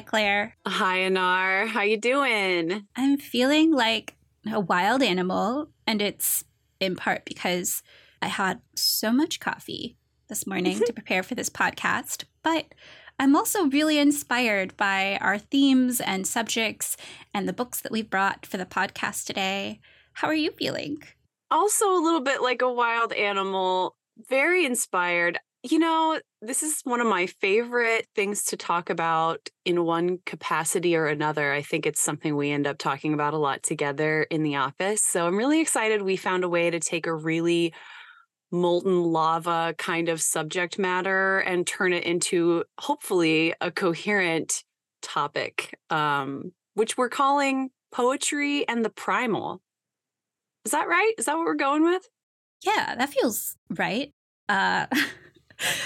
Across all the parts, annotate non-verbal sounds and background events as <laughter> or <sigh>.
Hi, Claire. Hi, Annar. How you doing? I'm feeling like a wild animal, and it's in part because I had so much coffee this morning <laughs> to prepare for this podcast, but I'm also really inspired by our themes and subjects and the books that we've brought for the podcast today. How are you feeling? Also, a little bit like a wild animal, very inspired. You know, this is one of my favorite things to talk about in one capacity or another. I think it's something we end up talking about a lot together in the office. So I'm really excited we found a way to take a really molten lava kind of subject matter and turn it into hopefully a coherent topic, um, which we're calling poetry and the primal. Is that right? Is that what we're going with? Yeah, that feels right. Uh, <laughs>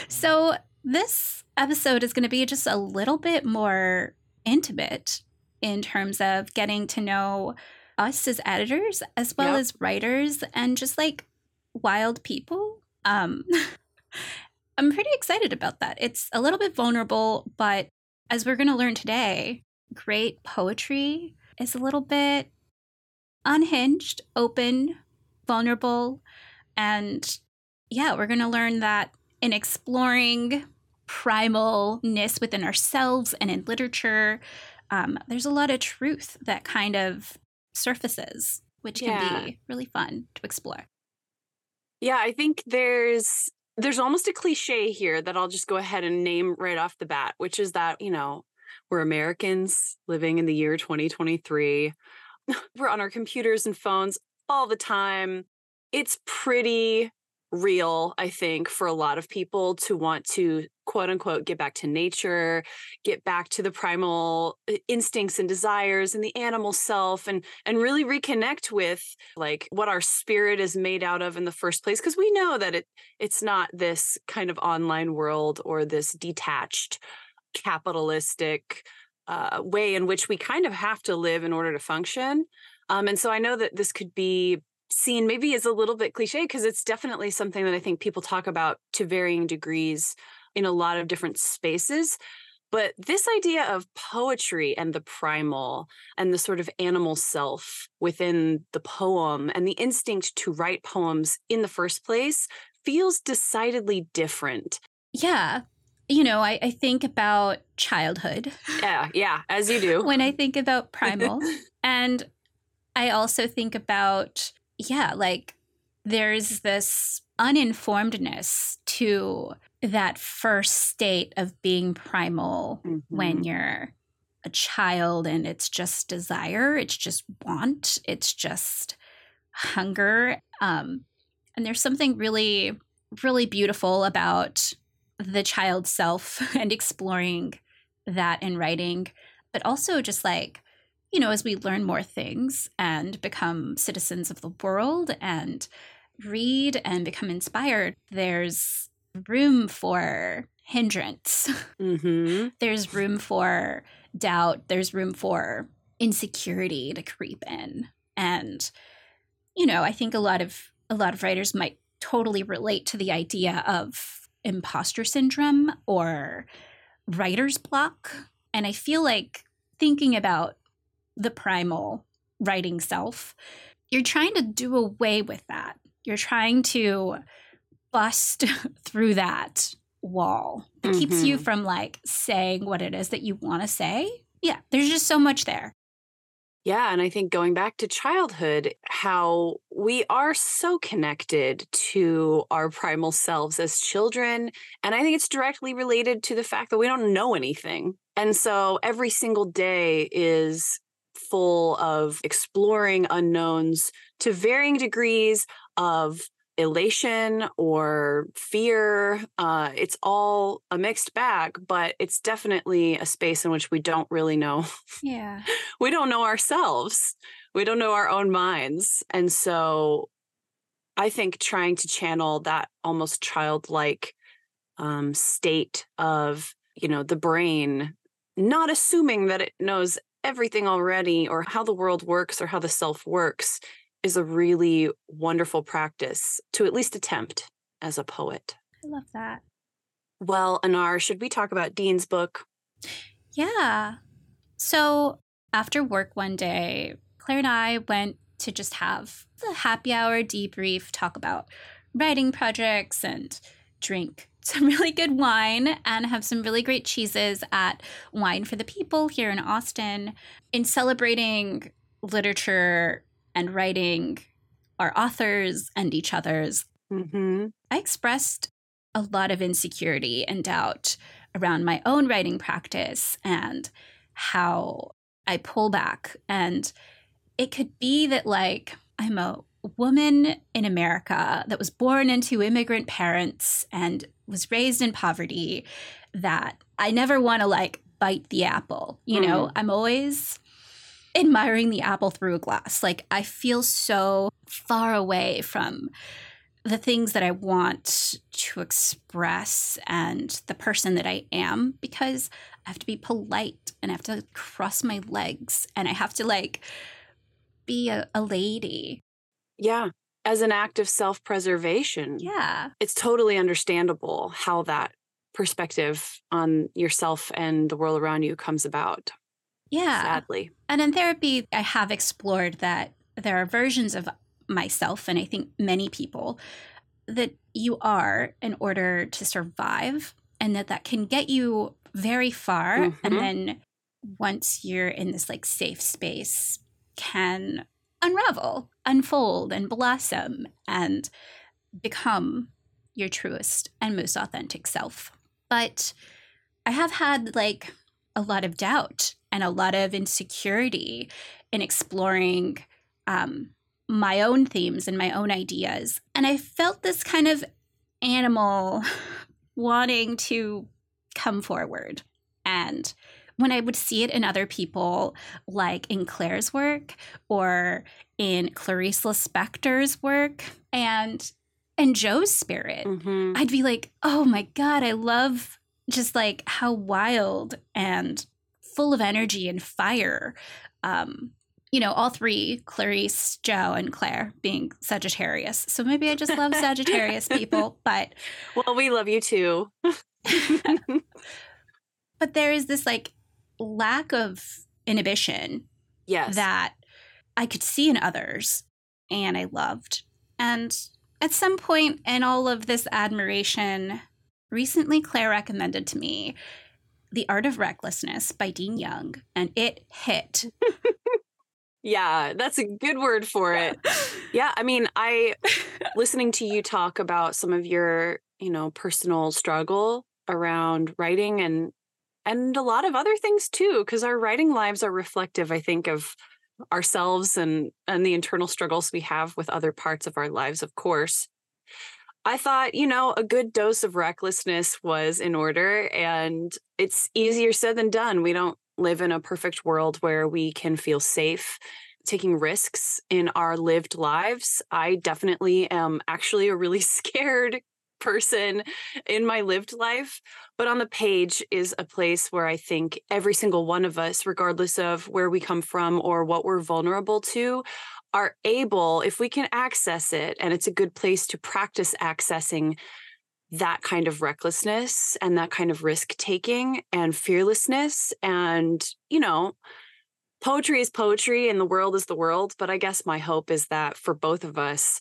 so, this episode is going to be just a little bit more intimate in terms of getting to know us as editors as well yep. as writers and just like wild people. Um, <laughs> I'm pretty excited about that. It's a little bit vulnerable, but as we're going to learn today, great poetry is a little bit unhinged, open, vulnerable. And yeah, we're going to learn that in exploring primalness within ourselves and in literature, um, there's a lot of truth that kind of surfaces, which yeah. can be really fun to explore. Yeah, I think there's there's almost a cliche here that I'll just go ahead and name right off the bat, which is that, you know, we're Americans living in the year 2023. <laughs> We're on our computers and phones all the time. It's pretty real, I think, for a lot of people to want to quote unquote get back to nature, get back to the primal uh, instincts and desires and the animal self and and really reconnect with like what our spirit is made out of in the first place because we know that it it's not this kind of online world or this detached capitalistic uh, way in which we kind of have to live in order to function. Um, and so I know that this could be seen maybe is a little bit cliche because it's definitely something that I think people talk about to varying degrees in a lot of different spaces. But this idea of poetry and the primal and the sort of animal self within the poem and the instinct to write poems in the first place feels decidedly different. Yeah. You know, I, I think about childhood. Yeah, yeah, as you <laughs> do. when I think about <laughs> primal. and I also think about yeah, like there's this uninformedness to that first state of being primal mm-hmm. when you're a child and it's just desire, it's just want, it's just hunger. Um, and there's something really, really beautiful about the child self <laughs> and exploring that in writing, but also just like you know, as we learn more things and become citizens of the world and read and become inspired, there's room for hindrance. <laughs> Mm-hmm. there's room for doubt. There's room for insecurity to creep in. And, you know, I think a lot of a lot of writers might totally relate to the idea of imposter syndrome or writer's block. And I feel like thinking about the primal writing self, you're trying to do away with that. You're trying to bust <laughs> through that wall that mm-hmm. keeps you mm-hmm. from like saying what it is that you want to say. Yeah, there's just so much there. Yeah. And I think going back to childhood, how we are so connected to our primal selves as children. And I think it's directly related to the fact that we don't know anything. And so every single day is full of exploring unknowns to varying degrees of elation or fear. Uh, it's all a mixed bag, but it's definitely a space in which we don't really know. Yeah. <laughs> we don't know ourselves, we don't know our own minds. And so I think trying to channel that almost childlike um, state of, you know, the brain, not assuming that it knows everything already or how the world works or how the self works is a really wonderful practice to at least attempt as a poet. I love that. Well, Annar, should we talk about Dean's book? Yeah. So after work one day, Claire and I went to just have the happy hour debrief, talk about writing projects and drink some <laughs> really good wine and have some really great cheeses at Wine for the People here in Austin in celebrating literature and writing, our authors and each other's. Mm-hmm. I expressed a lot of insecurity and doubt around my own writing practice and how I pull back. And it could be that, like, I'm a woman in America that was born into immigrant parents and was raised in poverty that I never want to like bite the apple. You mm. know, I'm always admiring the apple through a glass. Like I feel so far away from the things that I want to express and the person that I am because I have to be polite and I have to cross my legs and I have to like be a, a lady. Yeah. As an act of self preservation. Yeah. It's totally understandable how that perspective on yourself and the world around you comes about. Yeah. Sadly. And in therapy, I have explored that there are versions of myself, and I think many people, that you are in order to survive, and that that can get you very far. Mm-hmm. And then once you're in this like safe space, can unravel, unfold, and blossom and become your truest and most authentic self. But I have had like a lot of doubt and a lot of insecurity in exploring um, my own themes and my own ideas. And I felt this kind of animal <laughs> wanting to come forward and when I would see it in other people, like in Claire's work or in Clarice Lispector's work and and Jo's spirit, mm-hmm. I'd be like, oh my God, I love just like how wild and full of energy and fire. Um, you know, all three, Clarice, Joe, and Claire being Sagittarius. So maybe I just love <laughs> Sagittarius people, but Well, we love you too. <laughs> <laughs> but there is this like lack of inhibition yes. that i could see in others and i loved. And at some point in all of this admiration recently claire recommended to me the art of recklessness by dean young and it hit. <laughs> Yeah that's a good word for it. <laughs> Yeah i mean i listening to you talk about some of your you know personal struggle around writing and and a lot of other things too because our writing lives are reflective i think of ourselves and and the internal struggles we have with other parts of our lives of course. I thought you know a good dose of recklessness was in order and it's easier said than done. We don't live in a perfect world where we can feel safe taking risks in our lived lives. I definitely am actually a really <laughs> scared person in my lived life. But on the page is a place where I think every single one of us, regardless of where we come from or what we're vulnerable to, are able, if we can access it, and it's a good place to practice accessing that kind of recklessness and that kind of risk taking and fearlessness. And, you know, poetry is poetry and the world is the world. But I guess my hope is that for both of us,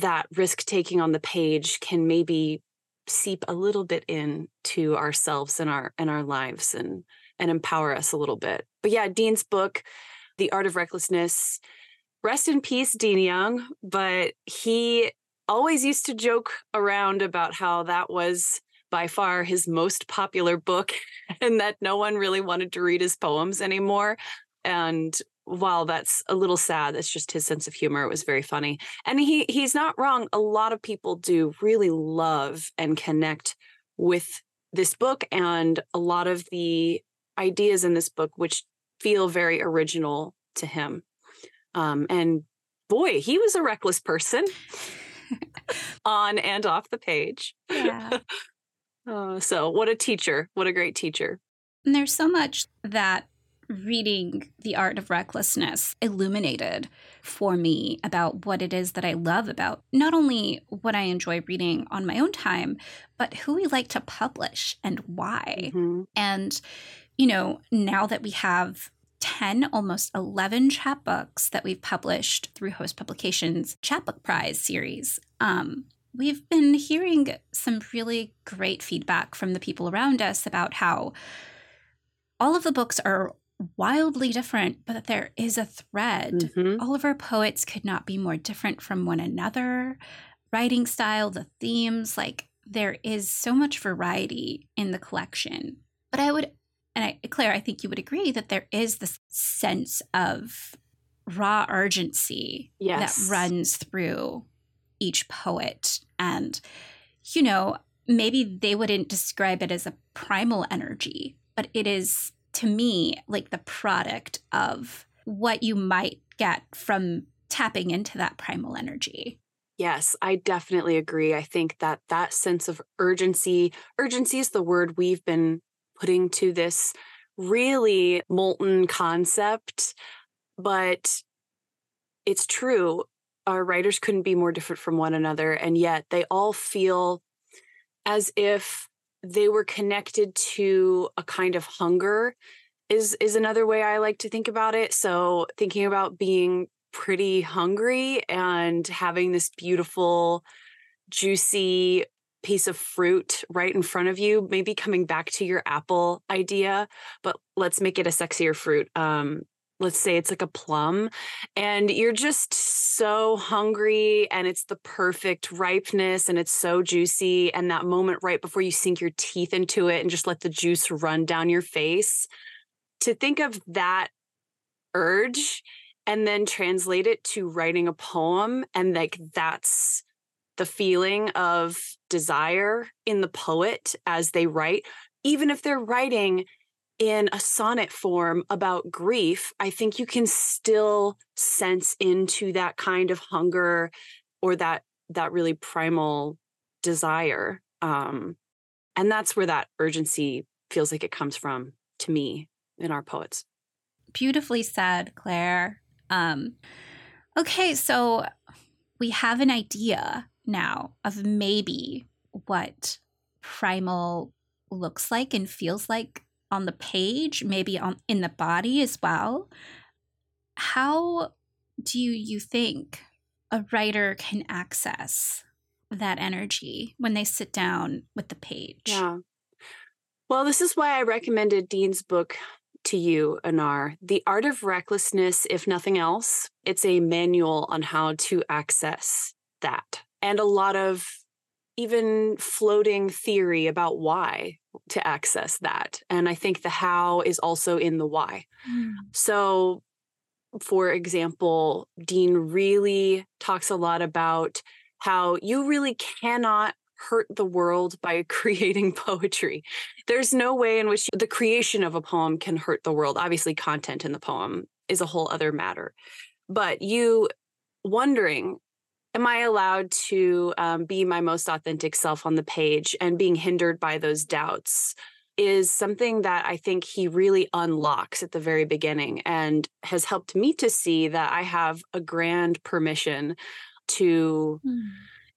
that risk taking on the page can maybe seep a little bit in to ourselves and our and our lives and and empower us a little bit. But yeah, Dean's book, The Art of Recklessness, rest in peace, Dean Young. But he always used to joke around about how that was by far his most popular book <laughs> and that no one really wanted to read his poems anymore. And while that's a little sad, that's just his sense of humor. It was very funny. And he he's not wrong. A lot of people do really love and connect with this book and a lot of the ideas in this book which feel very original to him. Um, and boy, he was a reckless person <laughs> on and off the page. Yeah. <laughs> uh, so, what a teacher. What a great teacher. And there's so much that reading The Art of Recklessness illuminated for me about what it is that I love about not only what I enjoy reading on my own time, but who we like to publish and why. Mm-hmm. And you know, now that we have 10, almost 11 chapbooks that we've published through Host Publications Chapbook Prize series, um, we've been hearing some really great feedback from the people around us about how all of the books are wildly different, but that there is a thread. Mhm. All of our poets could not be more different from one another. Writing style, the themes, like there is so much variety in the collection. But I would, and I, Claire, I think you would agree that there is this sense of raw urgency Yes. that runs through each poet. And, you know, maybe they wouldn't describe it as a primal energy, but it is to me like the product of what you might get from tapping into that primal energy. Yes, I definitely agree. I think that that sense of urgency, urgency is the word we've been putting to this really molten concept, but it's true. Our writers couldn't be more different from one another, and yet they all feel as if they were connected to a kind of hunger is is another way I like to think about it. So thinking about being pretty hungry and having this beautiful, juicy piece of fruit right in front of you, maybe coming back to your apple idea, but let's make it a sexier fruit. Um, let's say it's like a plum, and you're just so hungry, and it's the perfect ripeness, and it's so juicy. And that moment right before you sink your teeth into it and just let the juice run down your face, to think of that urge and then translate it to writing a poem and like that's the feeling of desire in the poet as they write even if they're writing in a sonnet form about grief i think you can still sense into that kind of hunger or that that really primal desire um and that's where that urgency feels like it comes from to me in our poets Beautifully said, Claire. Um, okay, so we have an idea now of maybe what primal looks like and feels like on the page, maybe on in the body as well. How do you think a writer can access that energy when they sit down with the page? Yeah. Well, this is why I recommended Dean's book to you, Annar. The Art of Recklessness, if nothing else, it's a manual on how to access that. And a lot of even floating theory about why to access that. And I think the how is also in the why. Mm. So, for example, Dean really talks a lot about how you really cannot hurt the world by <laughs> creating poetry. There's no way in which the creation of a poem can hurt the world. Obviously, content in the poem is a whole other matter. But you wondering, am I allowed to um, be my most authentic self on the page and being hindered by those doubts? Is something that I think he really unlocks at the very beginning and has helped me to see that I have a grand permission to Mm.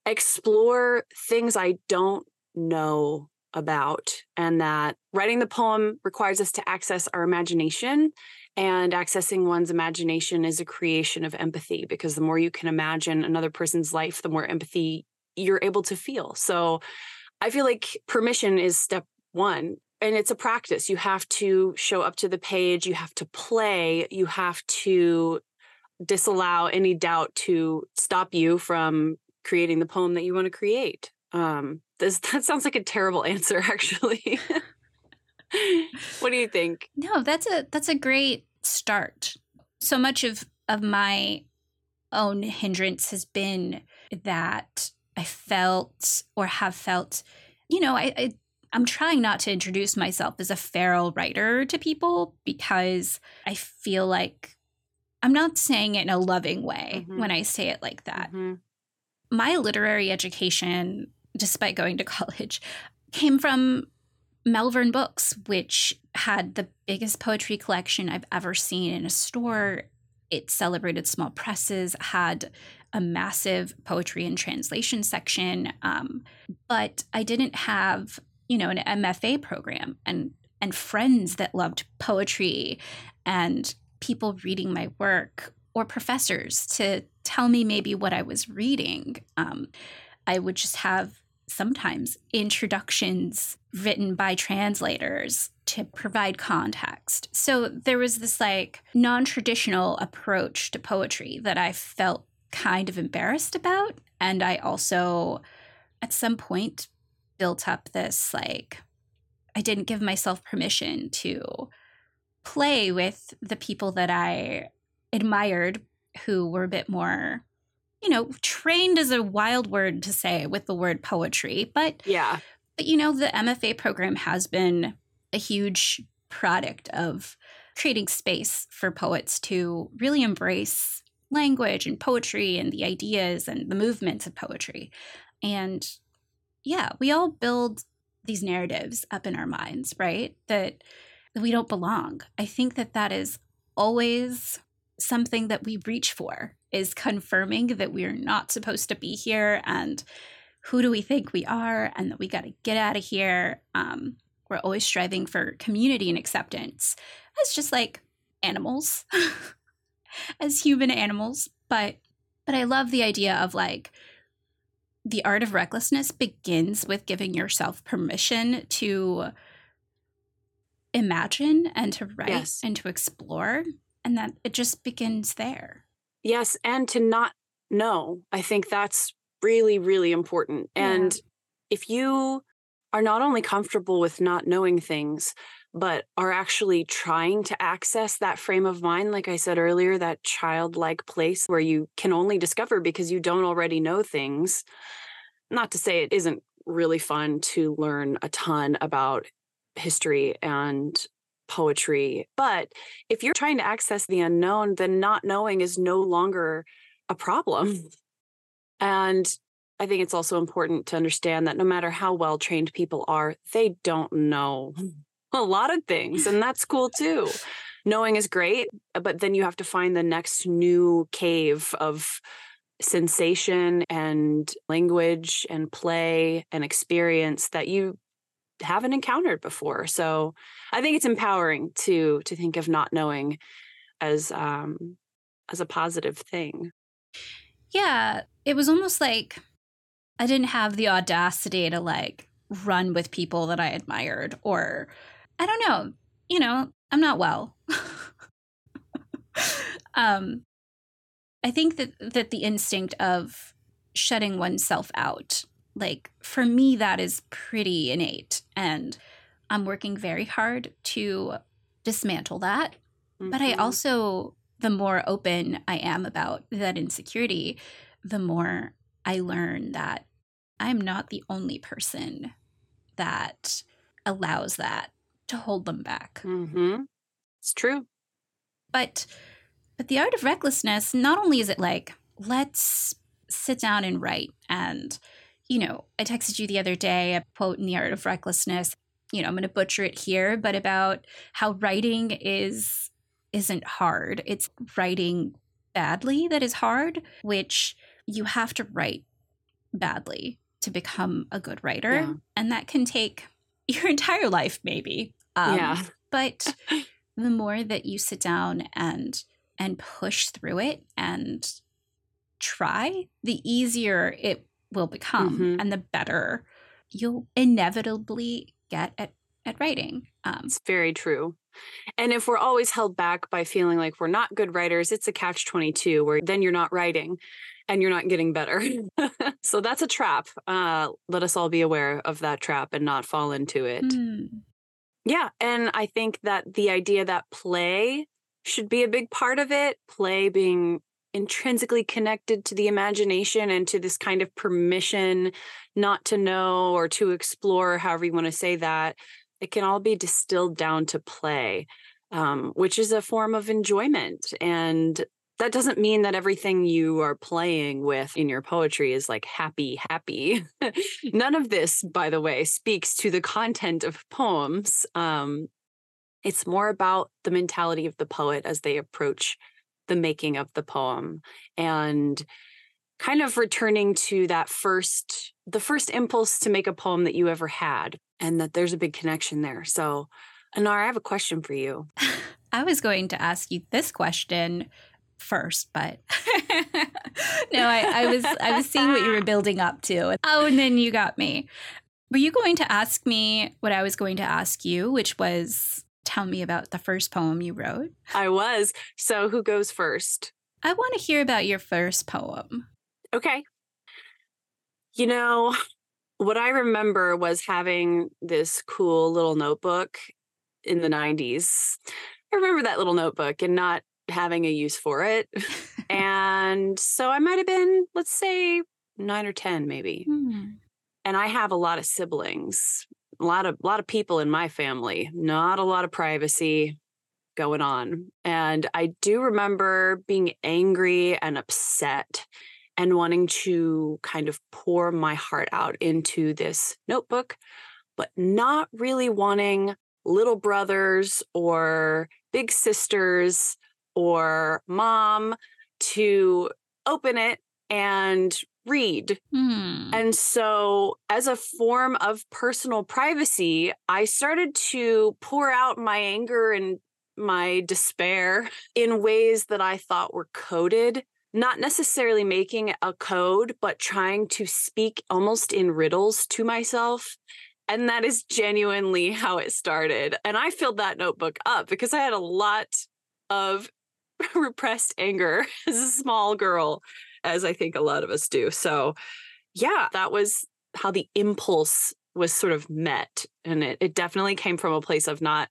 explore things I don't know about, and that writing the poem requires us to access our imagination. And accessing one's imagination is a creation of empathy because the more you can imagine another person's life, the more empathy you're able to feel. So I feel like permission is step one. And it's a practice. You have to show up to the page, you have to play, you have to disallow any doubt to stop you from creating the poem that you want to create. Um, this <laughs> that sounds like a terrible <laughs> answer, actually. <laughs> <laughs> what do you think? No, that's a that's a great start. So much of of my own hindrance has been that I felt or have felt, you know, I, I I'm trying not to introduce myself as a feral writer to people because I feel like I'm not saying it in a loving way Mhm. when I say it like that. Mhm. My literary education, despite going to <laughs> college, came from Malvern Books, which had the biggest poetry collection I've ever seen in a store. It celebrated small presses, had a massive poetry and translation section. Um, but I didn't have, you know, an MFA program. And and friends that loved poetry and people reading my work or professors to tell me maybe what I was reading. Um, I would just have sometimes introductions written by translators to provide context. So there was this like non traditional approach to poetry that I felt kind of embarrassed about. And I also, at some point, built up this like, I didn't give myself permission to play with the people that I admired who were a bit more you know, trained is a wild word to say with the word poetry, but yeah. But you know, the MFA program has been a huge product of creating space for poets to really embrace language and poetry and the ideas and the movements of poetry. And yeah, we all build these narratives up in our minds, right? That, that we don't belong. I think that that is always something that we reach for is confirming that we're not supposed to be here and who do we think we are and that we got to get out of here. Um, we're always striving for community and acceptance as just like animals <laughs> as human animals. But but i love the idea of like the art of recklessness begins with giving yourself permission to imagine and to write yes. and to explore and that it just begins there. Yes, and to not know. I think that's really really important. Yeah. And if you are not only comfortable with not knowing things, but are actually trying to access that frame of mind, like I said earlier, that childlike place where you can only discover because you don't already know things. Not to say it isn't really fun to learn a ton about history and poetry. But if you're trying to access the unknown, then not knowing is no longer a problem. <laughs> And I think it's also important to understand that no matter how well trained people are, they don't know <laughs> a lot of things. And that's cool too. Knowing is great, uh, but then you have to find the next new cave of sensation and language and play and experience that you haven't encountered before. So I think it's empowering to to think of not knowing as um as a positive thing. Yeah, it was almost like I didn't have the audacity to like run with people that I admired or I don't know, you know, I'm not well. <laughs> um I think that that the instinct of shutting oneself out like for me that is pretty innate and i'm working very hard to dismantle that mm-hmm. but i mm-hmm. also the more open i am about that insecurity the more i learn that i'm not the only person that allows that to hold them back mm-hmm. it's true but but the art of recklessness not only is it like let's sit down and write and you know, I texted you the other day a quote in The Art of Recklessness. You know, I'm going to butcher it here, but about how writing is isn't hard. It's writing badly that is hard, which you have to write badly to become a good writer, yeah. and that can take <laughs> your entire life maybe. Um, yeah. But <laughs> the more that you sit down and and push through it and try, the easier it will become mm-hmm. and the better you'll inevitably get at, at writing. Um, it's very true. And if we're always held back by feeling like we're not good writers, it's a catch 22 where then you're not writing and you're not getting better. <laughs> so that's a trap. Uh, let us all be aware of that trap and not fall into it. Mm. Yeah. And I think that the idea that play should be a big part of it, play being intrinsically connected to the imagination and to this kind of permission not to know or to explore, however you want to say that, it can all be distilled down to play, um, which is a form of enjoyment. And that doesn't mean that everything you are playing with in your poetry is like happy, happy. <laughs> None of this, by the way, speaks to the content of poems. Um, it's more about the mentality of the poet as they approach the making of the poem and kind of returning to that first the first impulse to make a poem that you ever had and that there's a big connection there so Annar, I have a question for you. <laughs> I was going to ask you this question first, but <laughs> no, I, I was I was seeing what you were <laughs> building up to. Oh, and then you got me. Were you going to ask me what I was going to ask you, which was tell me about the first poem you wrote? I was. So who goes first? I want to hear about your first poem. Okay. You know, what I remember was having this cool little notebook in the 90s. I remember that little notebook and not having a use for it. <laughs> and so I might have been, let's say, nine or 10, maybe. Hmm. And I have a lot of siblings, a lot of, a lot of people in my family, not a lot of privacy going on. And I do remember being angry and upset and wanting to kind of pour my heart out into this notebook, but not really wanting little brothers or big sisters or mom to open it and read. Hmm. And so, as a form of personal privacy, I started to pour out my anger and my despair in ways that I thought were coded. Not necessarily making a code, but trying to speak almost in riddles to myself and that is genuinely how it started. And I filled that notebook up because I had a lot of <laughs> repressed anger as a small girl, as I think a lot of us do. So, yeah, that was how the impulse was sort of met. And it, it definitely came from a place of not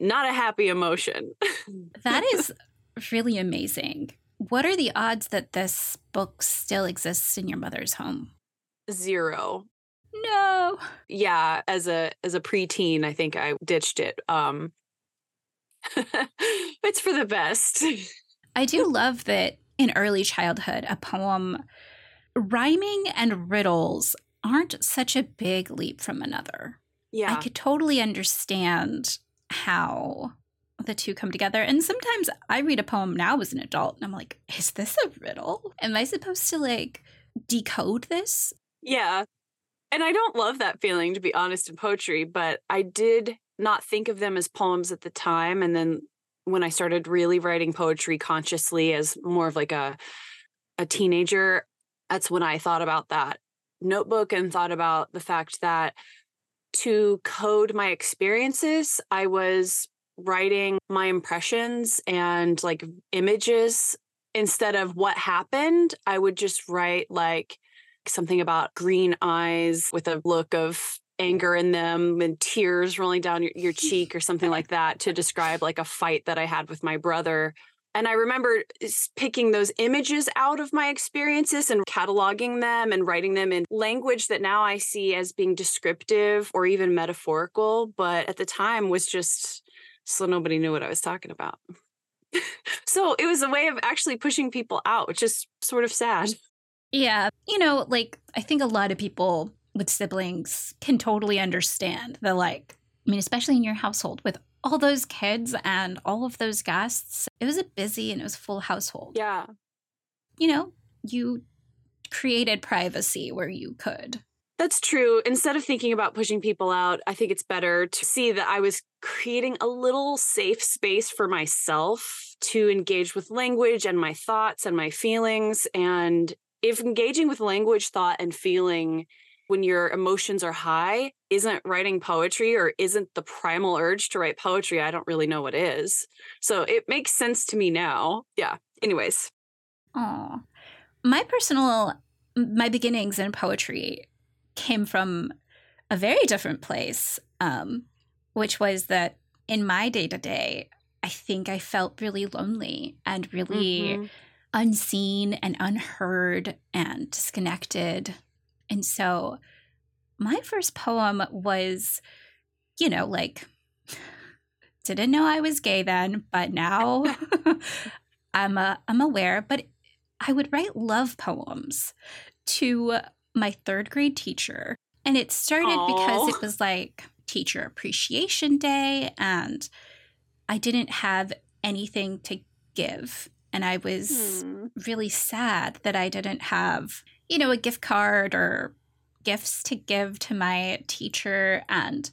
not a happy emotion. <laughs> that is really amazing. What are the odds that this book still exists in your mother's home? Zero. No. Yeah, as a as a preteen, I think I ditched it. Um <laughs> it's for the best. I do <laughs> love that in early childhood, a poem rhyming and riddles aren't such a big leap from another. Yeah. I could totally understand how the two come together. And sometimes I read a poem now as an adult and I'm like, is this a riddle? Am I supposed to like decode this? Yeah. And I don't love that feeling, to be honest, in poetry, but I did not think of them as poems at the time. And then when I started really writing poetry consciously as more of like a a teenager, that's when I thought about that notebook and thought about the fact that to code my experiences, I was writing my impressions and like images instead of what happened. I would just write like something about green eyes with a look of anger in them and tears rolling down your, your cheek or something like that to describe like a fight that I had with my brother. And I remember picking those images out of my experiences and cataloging them and writing them in language that now I see as being descriptive or even metaphorical, but at the time was just so nobody knew what I was talking about. <laughs> so it was a way of actually pushing people out, which is sort of sad. Yeah. You know, like, I think a lot of people with siblings can totally understand the, like, I mean, especially in your household with all those kids and all of those guests, it was a busy and it was full household. Yeah. You know, you created privacy where you could. That's true. Instead of thinking about pushing people out, I think it's better to see that I was creating a little safe space for myself to engage with language and my thoughts and my feelings. And if engaging with language, thought, and feeling when your emotions are high isn't writing poetry or isn't the primal urge to write poetry, I don't really know what is. So it makes sense to me now. Yeah. Anyways. Oh, my personal, my beginnings in poetry came from a very different place, um, which was that in my day to day, I think I felt really lonely and really. Mm-hmm unseen and unheard and disconnected. And so my first poem was, you know, like, didn't know I was gay then, but now <laughs> I'm, a, I'm aware. But I would write love poems to my third grade teacher. And it started Aww. because it was like Teacher Appreciation Day, and I didn't have anything to give. And I was hmm. really sad that I didn't have, you know, a gift card or gifts to give to my teacher. And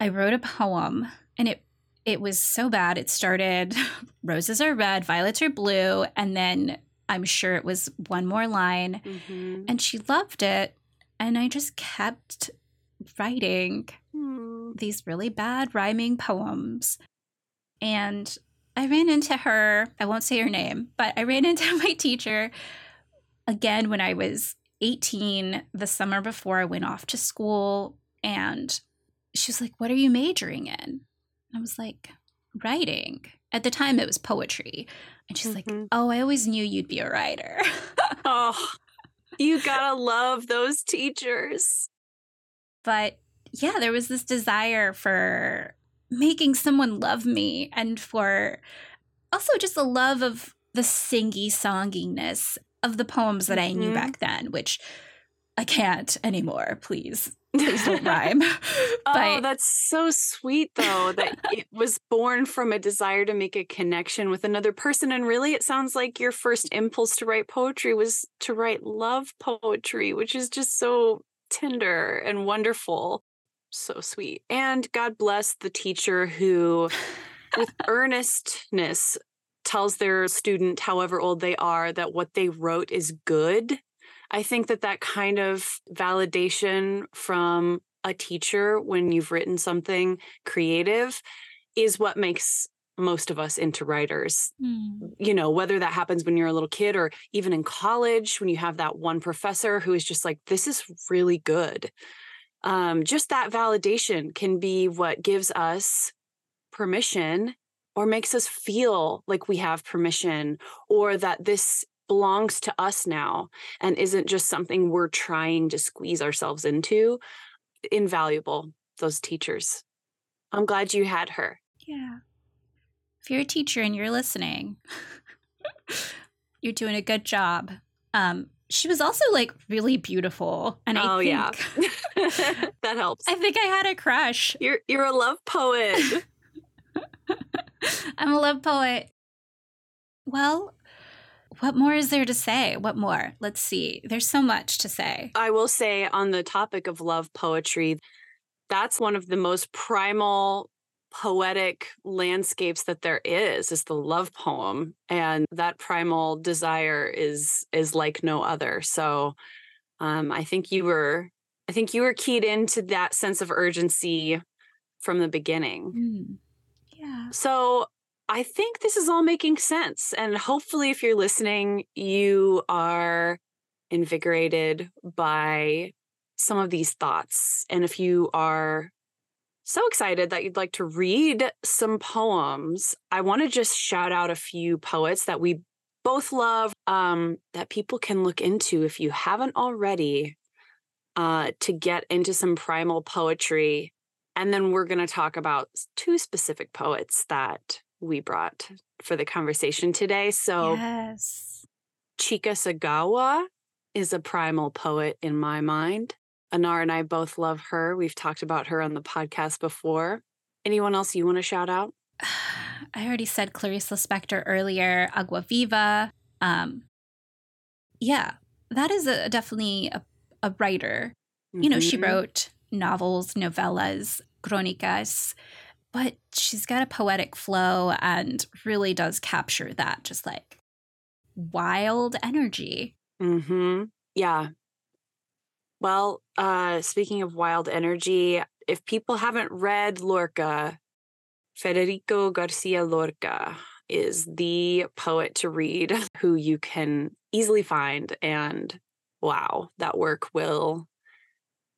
I wrote a poem and it it was so bad. It started <laughs> roses are red, violets are blue, and then I'm sure it was one more line. Mhm. And she loved it. And I just kept writing Hmm. these really bad rhyming poems. And I ran into her, I won't say her name, but I ran <laughs> into my teacher again when I was 18, the summer before I went off to school. And she was like, What are you majoring in? And I was like, Writing. At the time, it was poetry. And she's like, Mhm. Oh, I always knew you'd be a writer. <laughs> Oh, you gotta love those teachers. but yeah, there was this desire for making someone love me and for also just a love of the singy songiness of the poems that I knew Mhm. back then, which I can't anymore. Please, please don't <laughs> rhyme. <laughs> oh, that's so sweet, though, that <laughs> it was born from a desire to make a connection with another person. And really, it sounds like your first impulse to write poetry was to write love poetry, which is just so tender and wonderful. So sweet. And God bless the teacher who, with earnestness, tells their student, however old they are, that what they wrote is good. I think that that kind of validation from a teacher when you've written something creative is what makes most of us into writers. Hmm. You know, whether that happens when you're a little kid or even in college when you have that one professor who is just like, this is really good. Um, just that validation can be what gives us permission or makes us feel like we have permission or that this belongs to us now and isn't just something we're trying to squeeze ourselves into. Invaluable, those teachers. I'm glad you had her. yeah. If you're a teacher and you're listening, <laughs> you're doing a good job. Um, she was also like really beautiful, and I oh think, yeah. <laughs> that helps. I think I had a crush. You're you're a love poet. I'm a love poet. Well, what more is there to say? What more? Let's see. There's so much to say. I will say on the topic of love poetry, that's one of the most primal poetic landscapes that there is is the love poem and that primal desire is is like no other so um i think you were i think you were keyed into that sense of urgency from the beginning Mm. So I think this is all making sense. And hopefully, if you're listening, you are invigorated by some of these thoughts. And if you are so excited that you'd like to read some poems, I want to just shout out a few poets that we both love um, that people can look into if you haven't already uh, to get into some primal poetry. And then we're going to talk about two specific poets that we brought for the conversation today. So, yes. Chika Sagawa is a primal poet in my mind. Annar and I both love her. We've talked about her on the podcast before. Anyone else you want to shout out? <sighs> I already said Clarice Lispector earlier, Agua Viva. Um, yeah, that is a, definitely a, a writer. You know, she Mhm. wrote novels, novellas, crónicas, but she's got a poetic flow and really does capture that just like wild energy. Mm-hmm. Yeah. Well, uh, speaking of wild energy, if people haven't read Lorca, Federico Garcia Lorca is the poet to read <laughs> who you can easily find. And wow, that work will.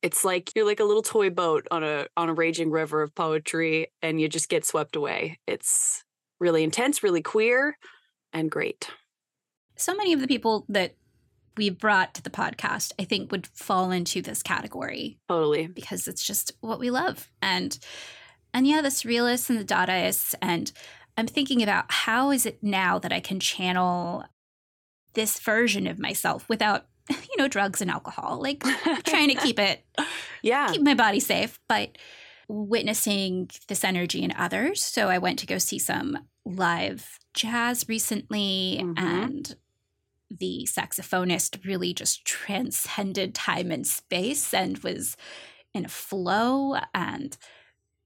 It's like you're like a little toy boat on a on a raging river of poetry, and you just get swept away. It's really intense, really queer, and great. So many of the people that we brought to the podcast, I think, would fall into this category Totally. because it's just what we love. And and yeah, the surrealists and the Dadaists. And I'm thinking about how is it now that I can channel this version of myself without, <laughs> you know, drugs and alcohol, like <laughs> trying to keep it yeah. keep my body safe, but witnessing this energy in others. So I went to go see some live jazz recently, Mhm. and the saxophonist really just transcended time and space and was in a flow. And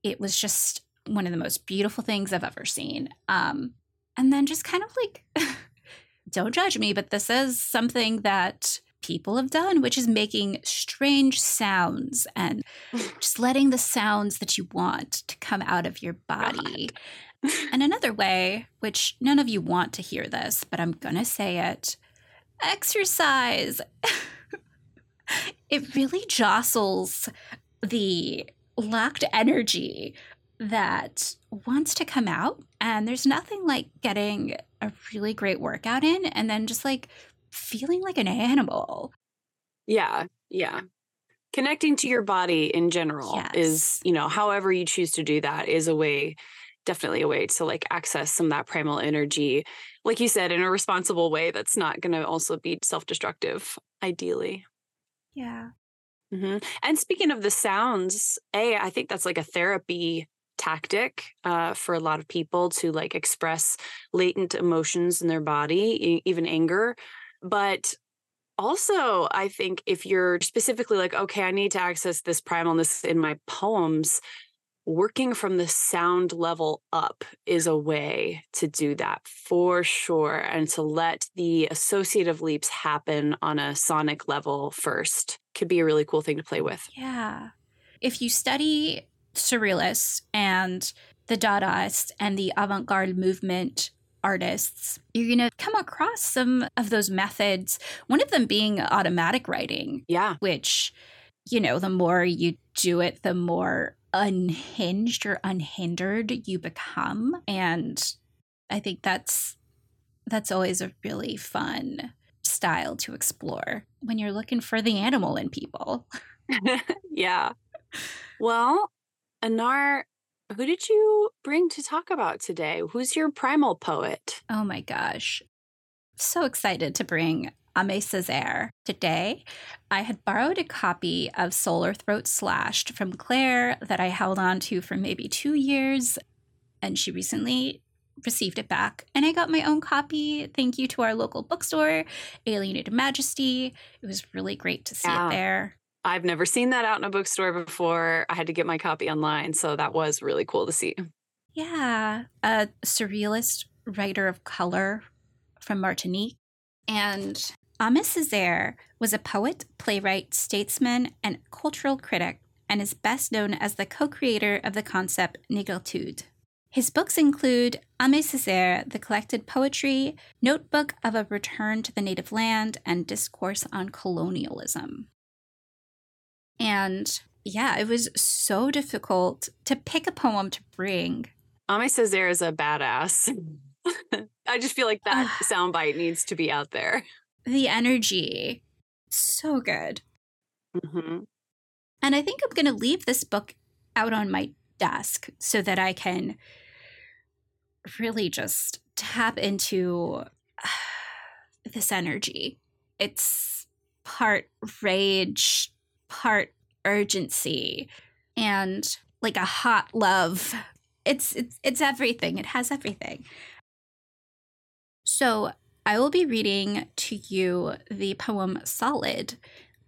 it was just one of the most beautiful things I've ever seen. Um, and then just kind of like, <laughs> don't judge me, but this is something that people have done, which is making strange sounds and <laughs> just letting the sounds that you want to come out of your body. and another way, which none of you want to hear this, but I'm going to say it exercise. <laughs> it really jostles the locked energy that wants to come out. And there's nothing like getting a really great workout in and then just like feeling like an animal. Yeah. Yeah. Connecting to your body in general yes. is, you know, however you choose to do that is a way, definitely a way to like access some of that primal energy. Like you said, in a responsible way that's not going to also be self destructive, ideally. Yeah. Mm-hmm. And speaking of the sounds, A, I think that's like a therapy tactic uh, for a lot of people to like express latent emotions in their body, even anger. But also, I think if you're specifically like, okay, I need to access this primalness in my poems, working from the sound level up is a way to do that for sure. And to let the associative leaps happen on a sonic level first could be a really cool thing to play with. Yeah. If you study surrealists and the Dadaists and the avant garde movement artists, you're going to come across some of those methods. One of them being automatic writing. Yeah. Which, you know, the more you do it, the more unhinged or unhindered you become. And I think that's that's always a really fun style to explore when you're looking for the animal in people. <laughs> yeah. Well, Annar, who did you bring to talk about today? Who's your primal poet? Oh my gosh. So excited to bring Aimé Césaire. Today, I had borrowed a copy of Solar Throat Slashed from Claire that I held on to for maybe two years, and she recently received it back. And I got my own copy. Thank you to our local bookstore, Alienated Majesty. It was really great to see yeah. it there. I've never seen that out in a bookstore before. I had to get my copy online. So that was really cool to see. Yeah. A surrealist writer of color from Martinique. And Aimé Césaire was a poet, playwright, statesman, and cultural critic, and is best known as the co creator of the concept Negritude. His books include Aimé Césaire, The Collected Poetry, Notebook of a Return to the Native Land, and Discourse on Colonialism. And yeah, it was so difficult to pick a poem to bring. Aimé Césaire is a badass. <laughs> I just feel like that soundbite needs to be out there. The energy, so good. Mm-hmm. And I think I'm going to leave this book out on my desk so that I can really just tap into <sighs> this energy. It's part rage, part urgency and like a hot love. It's it's it's everything. It has everything. So, I will be reading to you the poem Solid,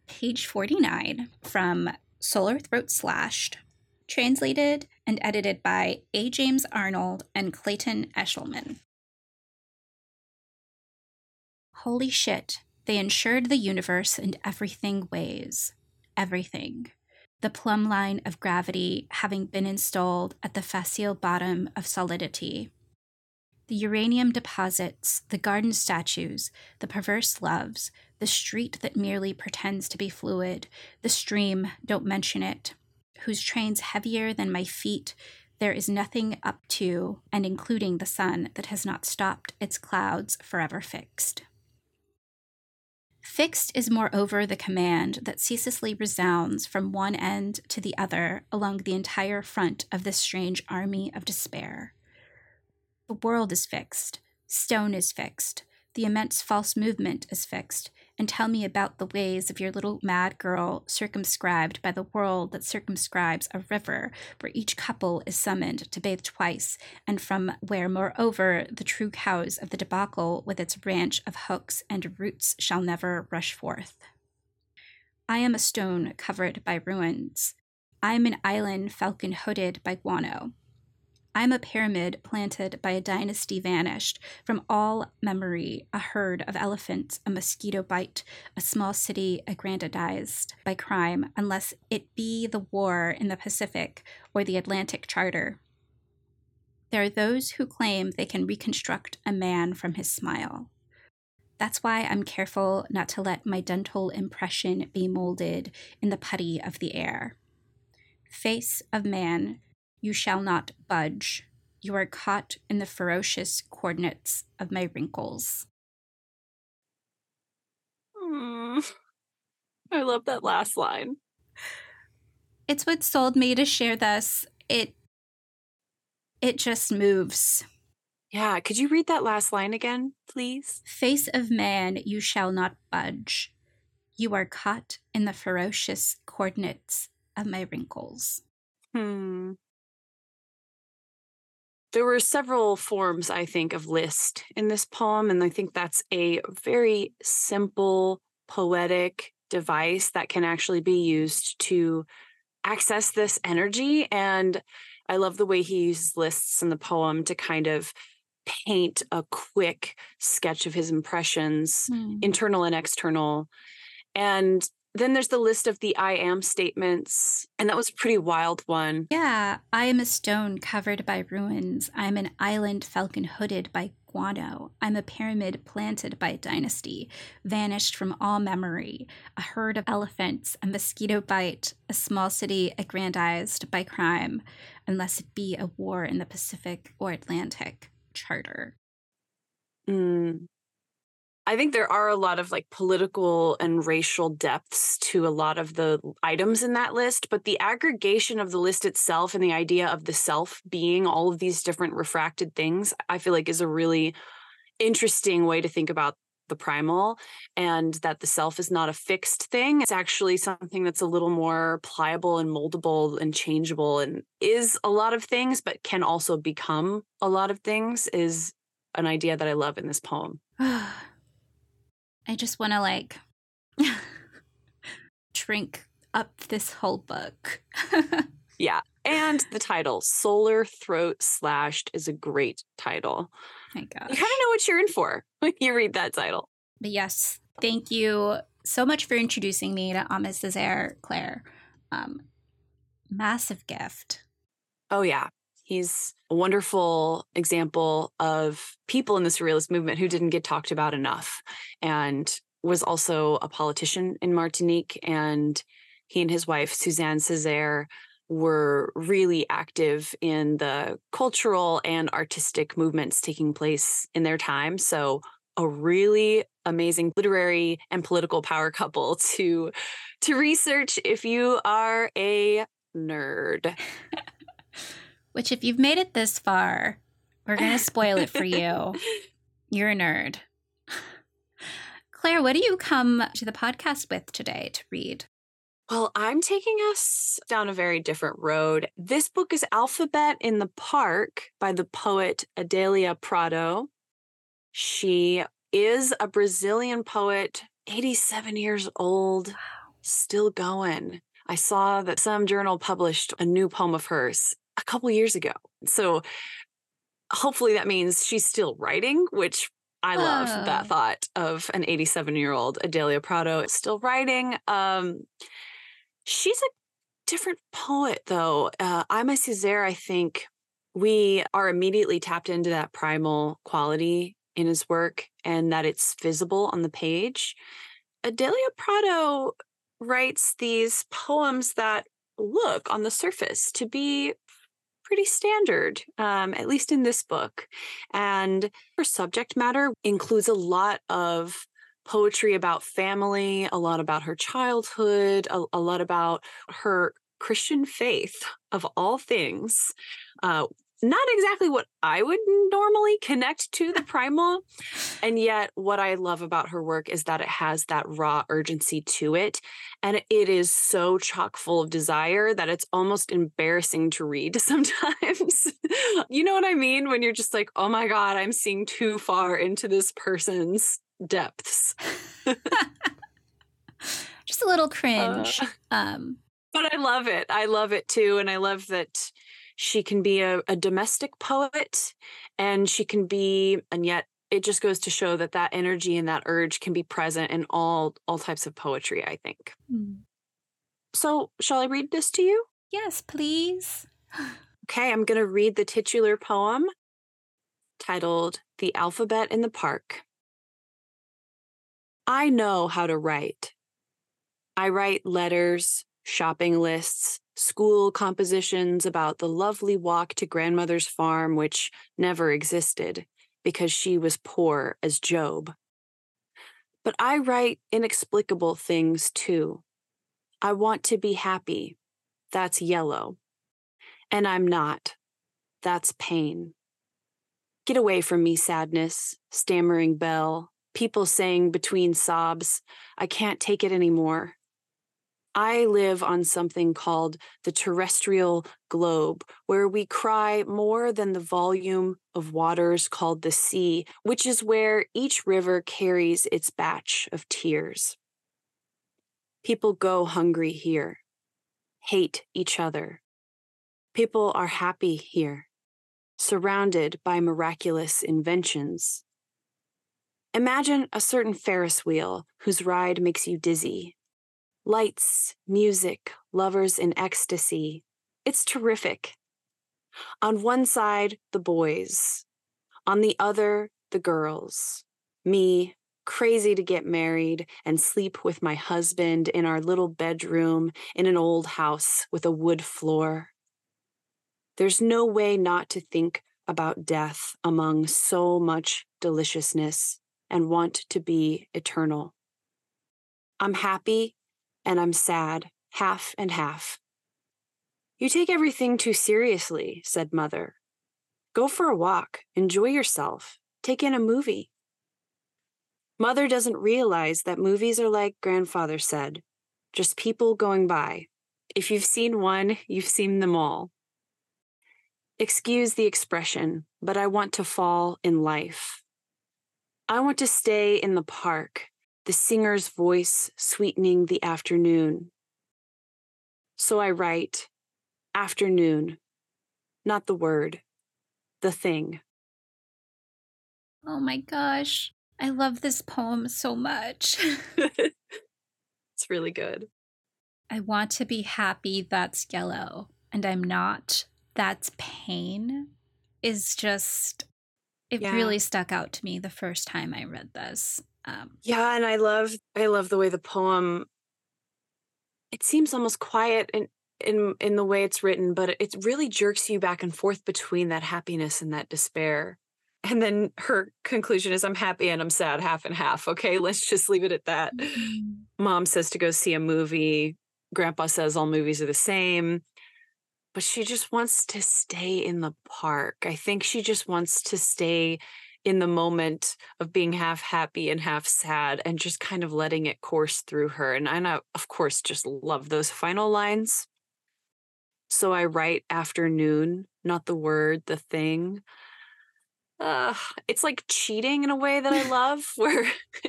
page 49 from Solar Throat Slashed, translated and edited by A. James Arnold and Clayton Eshleman. Holy shit, they insured the universe and everything weighs everything. The plumb line of gravity having been installed at the facile bottom of solidity. The uranium deposits, the garden statues, the perverse loves, the street that merely pretends to be fluid, the stream, don't mention it, whose train's heavier than my feet, there is nothing up to, and including the sun that has not stopped its clouds forever fixed. Fixed is moreover the command that ceaselessly resounds from one end to the other along the entire front of this strange army of despair. The world is fixed, stone is fixed, the immense false movement is fixed, and tell me about the ways of your little mad girl circumscribed by the world that circumscribes a river where each couple is summoned to bathe twice, and from where, moreover, the true cows of the debacle with its ranch of hooks and roots shall never rush forth. I am a stone covered by ruins. I'm an island falcon hooded by guano. I'm a pyramid planted by a dynasty vanished from all memory, a herd of elephants, a mosquito bite, a small city aggrandized by crime, unless it be the war in the Pacific or the Atlantic Charter. There are those who claim they can reconstruct a man from his smile. That's why I'm careful not to let my dental impression be molded in the putty of the air. Face of man, you shall not budge. You are caught in the ferocious coordinates of my wrinkles. Mm, <laughs> I love that last line. It's what sold me to share this. It it just moves. Yeah, could you read that last line again, please? Face of man, you shall not budge. You are caught in the ferocious coordinates of my wrinkles. Hmm. There were several forms, I think, of list in this poem, and I think that's a very simple, poetic device that can actually be used to access this energy. And I love the way he uses lists in the poem to kind of paint a quick sketch of his impressions, mm. internal and external. And then there's the list of the I am statements, and that was a pretty wild one. Yeah, I am a stone covered by ruins. I'm an island falcon hooded by guano. I'm a pyramid planted by a dynasty, vanished from all memory. A herd of elephants, a mosquito bite, a small city aggrandized by crime, unless it be a war in the Pacific or Atlantic charter. Mm. I think there are a lot of like political and racial depths to a lot of the items in that list, but the aggregation of the list itself and the idea of the self being all of these different refracted things, I feel like is a really interesting way to think about the primal and that the self is not a fixed thing. It's actually something that's a little more pliable and moldable and changeable and is a lot of things, but can also become a lot of things, is an idea that I love in this poem. <sighs> <sighs> I just want to like <laughs> drink up this whole book. <laughs> yeah. And the title, Solar Throat Slashed, is a great title. My gosh. You kind of know what you're in for <laughs> when you read that title. But yes, thank you so much for introducing me to Aimé Césaire, Claire. Um, massive gift. Oh, yeah. He's a wonderful example of people in the surrealist movement who didn't get talked about enough and was also a politician in Martinique. And he and his wife, Suzanne Césaire, were really active in the cultural and artistic movements taking place in their time. So, a really amazing literary and political power couple to to research if you are a nerd. <laughs> Which, if you've made it this far, we're going <laughs> to spoil it for you. You're a nerd. <sighs> Claire, what do you come to the podcast with today to read? Well, I'm taking us down a very different road. This book is Alphabet in the Park by the poet Adélia Prado. She is a Brazilian poet, 87 years old, still going. I saw that some journal published a new poem of hers a couple years ago. So hopefully that means she's still writing, which I love that thought of an 87 year old Adélia Prado still writing. Um, she's a different poet, though. Uh, Aimé Césaire, I think we are immediately tapped into that primal quality in his work and that it's visible on the page. Adélia Prado writes these poems that look on the surface to be pretty standard, um, at least in this book. And her subject matter includes a lot of poetry about family, a lot about her childhood, a, a lot about her Christian faith of all things, uh, not exactly what I would normally connect to the <laughs> primal. And yet, what I love about her work is that it has that raw urgency to it. And it is so chock full of desire that it's almost embarrassing to read <laughs> sometimes. you know what I mean? When you're just like, oh my God, I'm seeing too far into this person's depths. <laughs> just a little cringe. Uh, um, but I love it. I love it too. And I love that she can be a, a domestic poet and she can be, and yet it just goes to show that that energy and that urge can be present in all all types of poetry i think. Mm. so shall i read this to you? Yes please. <sighs> Okay i'm going to read the titular poem titled the alphabet in the park. I know how to write. I write letters shopping lists school compositions about the lovely walk to grandmother's farm which never existed because she was poor as Job. But I write inexplicable things too. I want to be happy. That's yellow. And I'm not. That's pain. Get away from me, sadness, stammering bell, people saying between sobs, I can't take it anymore. I live on something called the terrestrial globe, where we cry more than the volume of waters called the sea, which is where each river carries its batch of tears. People go hungry here, hate each other. People are happy here, surrounded by miraculous inventions. Imagine a certain Ferris wheel whose ride makes you dizzy Lights, music, lovers in ecstasy. It's terrific. On one side, the boys. On the other, the girls. Me, crazy to get married and sleep with my husband in our little bedroom in an old house with a wood floor. There's no way not to think about death among so much deliciousness and want to be eternal. I'm happy and I'm sad, half and half. You take everything too seriously, said Mother. Go for a walk, enjoy yourself, take in a movie. Mother doesn't realize that movies are like grandfather said just people going by. If you've seen one, you've seen them all. Excuse the expression, but I want to fall in life. I want to stay in the park, the singer's voice sweetening the afternoon. So I write, afternoon, not the word, the thing. Oh my gosh. I love this poem so much. <laughs> it's really good. I want to be happy, that's yellow, and I'm not. That's pain, is just, it yeah. really stuck out to me the first time I read this. Um, yeah, and I love I love the way the poem. It seems almost quiet in in in the way it's written, but it really jerks you back and forth between that happiness and that despair. And then her conclusion is, "I'm happy and I'm sad, half and half." Okay, <laughs> let's just leave it at that. Mm-hmm. Mom says to go see a movie. Grandpa says all movies are the same but she just wants to stay in the park. I think she just wants to stay in the moment of being half happy and half sad and just kind of letting it course through her. And I, of course, just love those final lines. So I write afternoon, not the word, the thing. Uh, it's like cheating in a way that I <laughs> love, where <laughs>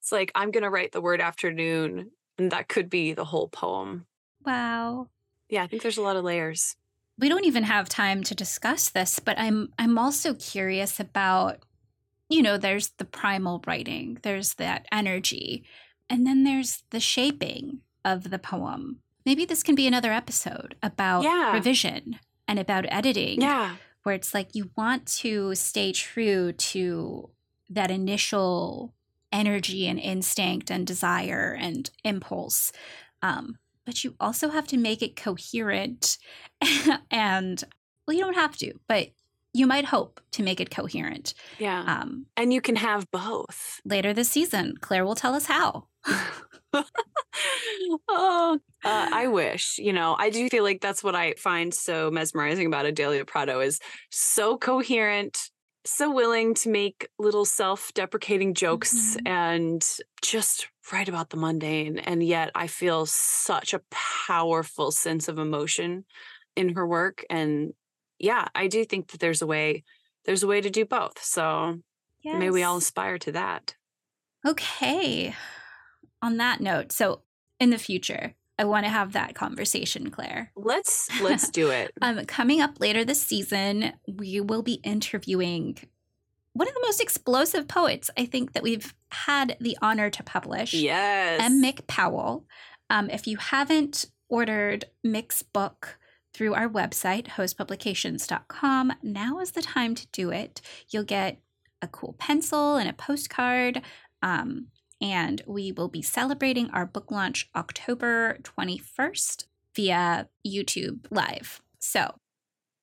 it's like, I'm going to write the word afternoon, and that could be the whole poem. Wow. Yeah, I think there's a lot of layers we don't even have time to discuss this, but I'm I'm also curious about you know, there's the primal writing, there's that energy, and then there's the shaping of the poem. Maybe this can be another episode about yeah. revision and about editing. Yeah. Where it's like you want to stay true to that initial energy and instinct and desire and impulse. Um, but you also have to make it coherent. <laughs> and, well, you don't have to, but you might hope to make it coherent. Yeah. Um, and you can have both. Later this season, Claire will tell us how. <laughs> oh, uh, I wish. You know, I do feel like that's what I find so mesmerizing about Adélia Prado is so coherent, so willing to make little self-deprecating jokes mm-hmm. and just write about the mundane and yet i feel such a powerful sense of emotion in her work and yeah i do think that there's a way there's a way to do both so yes. may we all aspire to that okay on that note so in the future I want to have that conversation, Claire. Let's let's <laughs> do it. um, coming up later this season, we will be interviewing one of the most explosive poets I think that we've had the honor to publish. Yes. M. Mick Powell. Um, if you haven't ordered Mick's book through our website, hostpublications.com, now is the time to do it. You'll get a cool pencil and a postcard. Um, and we will be celebrating our book launch October 21st via YouTube Live. So,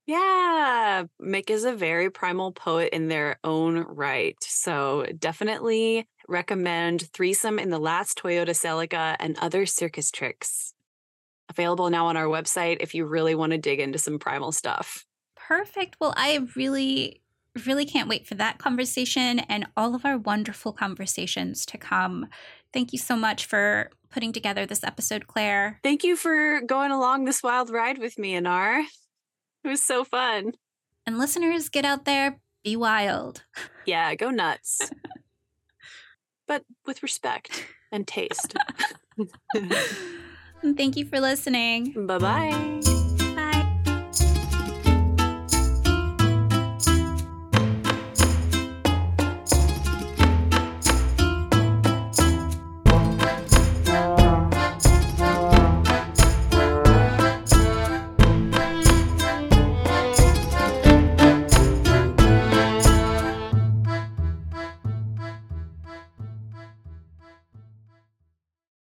yeah, Mick is a very primal poet in their own right. So, definitely recommend Threesome in the Last Toyota Celica and Other Circus Tricks. Available now on our website if you really want to dig into some primal stuff. Perfect. Well, I really really can't wait for that conversation and all of our wonderful conversations to come. Thank you so much for putting together this episode, Claire. Thank you for going along this wild ride with me, Annar. It was so fun. And listeners, get out there, be wild. Yeah, go nuts. <laughs> but with respect and taste. And <laughs> <laughs> thank you for listening. Bye bye.